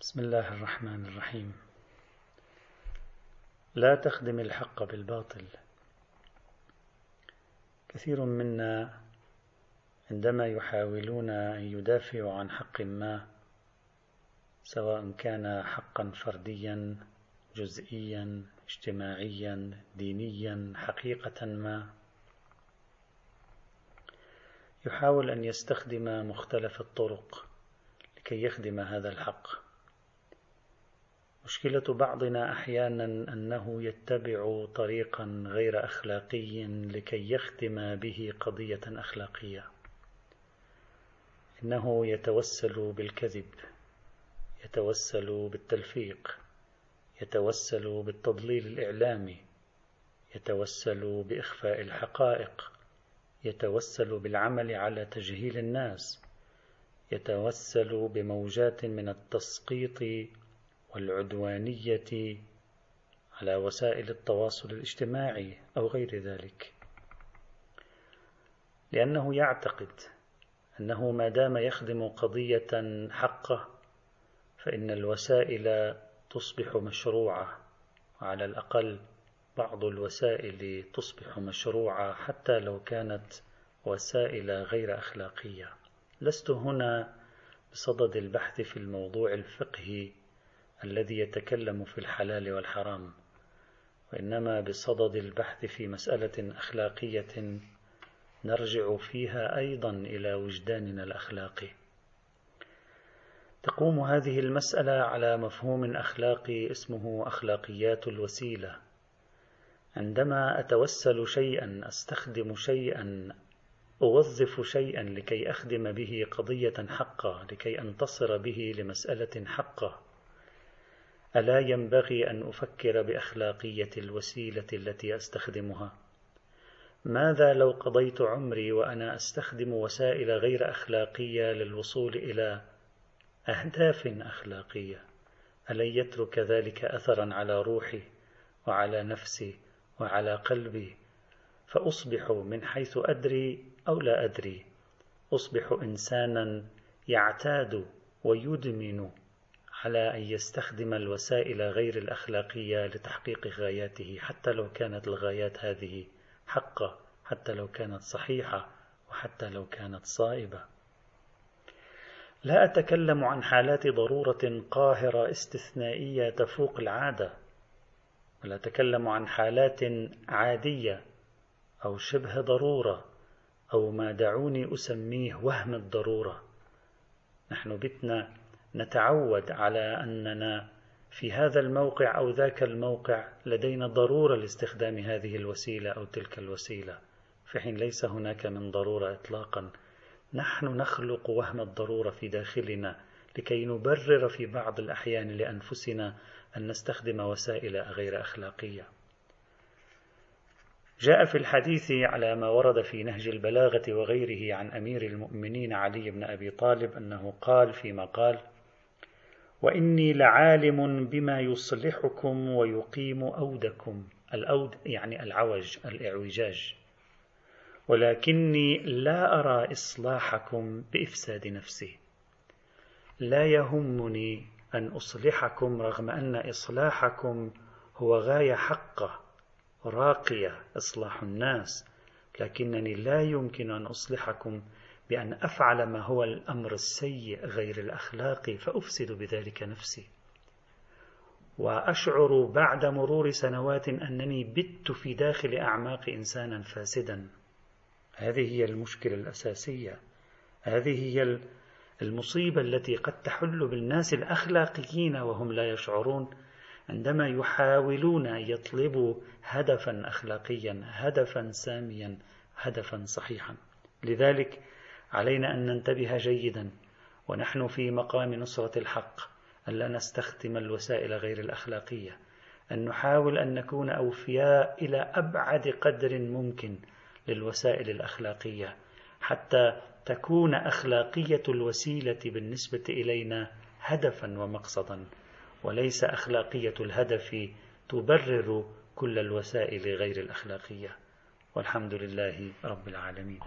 بسم الله الرحمن الرحيم. لا تخدم الحق بالباطل. كثير منا عندما يحاولون أن يدافعوا عن حق ما سواء كان حقا فرديا جزئيا اجتماعيا دينيا حقيقة ما. يحاول أن يستخدم مختلف الطرق لكي يخدم هذا الحق. مشكلة بعضنا أحيانا أنه يتبع طريقا غير أخلاقي لكي يختم به قضية أخلاقية. إنه يتوسل بالكذب يتوسل بالتلفيق يتوسل بالتضليل الإعلامي يتوسل بإخفاء الحقائق يتوسل بالعمل على تجهيل الناس يتوسل بموجات من التسقيط والعدوانية على وسائل التواصل الاجتماعي أو غير ذلك. لأنه يعتقد أنه ما دام يخدم قضية حقه فإن الوسائل تصبح مشروعة وعلى الأقل بعض الوسائل تصبح مشروعة حتى لو كانت وسائل غير أخلاقية. لست هنا بصدد البحث في الموضوع الفقهي الذي يتكلم في الحلال والحرام وإنما بصدد البحث في مسألة أخلاقية نرجع فيها أيضا إلى وجداننا الأخلاقي. تقوم هذه المسألة على مفهوم أخلاقي اسمه أخلاقيات الوسيلة. عندما أتوسل شيئا أستخدم شيئا أوظف شيئا لكي أخدم به قضية حقه لكي أنتصر به لمسألة حقه ألا ينبغي أن أفكر بأخلاقية الوسيلة التي أستخدمها؟ ماذا لو قضيت عمري وأنا أستخدم وسائل غير أخلاقية للوصول إلى أهداف أخلاقية؟ ألن يترك ذلك اثرا على روحي وعلى نفسي وعلى قلبي؟ فأصبح من حيث أدري أو لا أدري أصبح انسانا يعتاد ويدمن على أن يستخدم الوسائل غير الأخلاقية لتحقيق غاياته حتى لو كانت الغايات هذه حقة حتى لو كانت صحيحة وحتى لو كانت صائبة. لا أتكلم عن حالات ضرورة قاهرة استثنائية تفوق العادة ولا أتكلم عن حالات عادية أو شبه ضرورة أو ما دعوني أسميه وهم الضرورة. نحن بتنا نتعود على أننا في هذا الموقع أو ذاك الموقع لدينا ضرورة لاستخدام هذه الوسيلة أو تلك الوسيلة في حين ليس هناك من ضرورة إطلاقا. نحن نخلق وهم الضرورة في داخلنا لكي نبرر في بعض الأحيان لأنفسنا أن نستخدم وسائل غير أخلاقية. جاء في الحديث على ما ورد في نهج البلاغة وغيره عن أمير المؤمنين علي بن أبي طالب أنه قال فيما قال: وإني لعالم بما يصلحكم ويقيم أودكم. الأود يعني العوج الإعوجاج. ولكني لا أرى إصلاحكم بإفساد نفسي. لا يهمني أن أصلحكم رغم أن إصلاحكم هو غاية حقة راقية إصلاح الناس. لكنني لا يمكن أن أصلحكم بأن أفعل ما هو الأمر السيء غير الأخلاقي فأفسد بذلك نفسي. وأشعر بعد مرور سنوات أنني بت في داخل أعماق إنسانا فاسدا. هذه هي المشكلة الأساسية. هذه هي المصيبة التي قد تحل بالناس الأخلاقيين وهم لا يشعرون عندما يحاولون أن يطلبوا هدفا أخلاقيا هدفا ساميا هدفا صحيحا. لذلك علينا أن ننتبه جيدا ونحن في مقام نصرة الحق ألا نستخدم الوسائل غير الأخلاقية أن نحاول أن نكون أوفياء إلى أبعد قدر ممكن للوسائل الأخلاقية حتى تكون أخلاقية الوسيلة بالنسبة إلينا هدفا ومقصدا وليس أخلاقية الهدف تبرر كل الوسائل غير الأخلاقية. والحمد لله رب العالمين.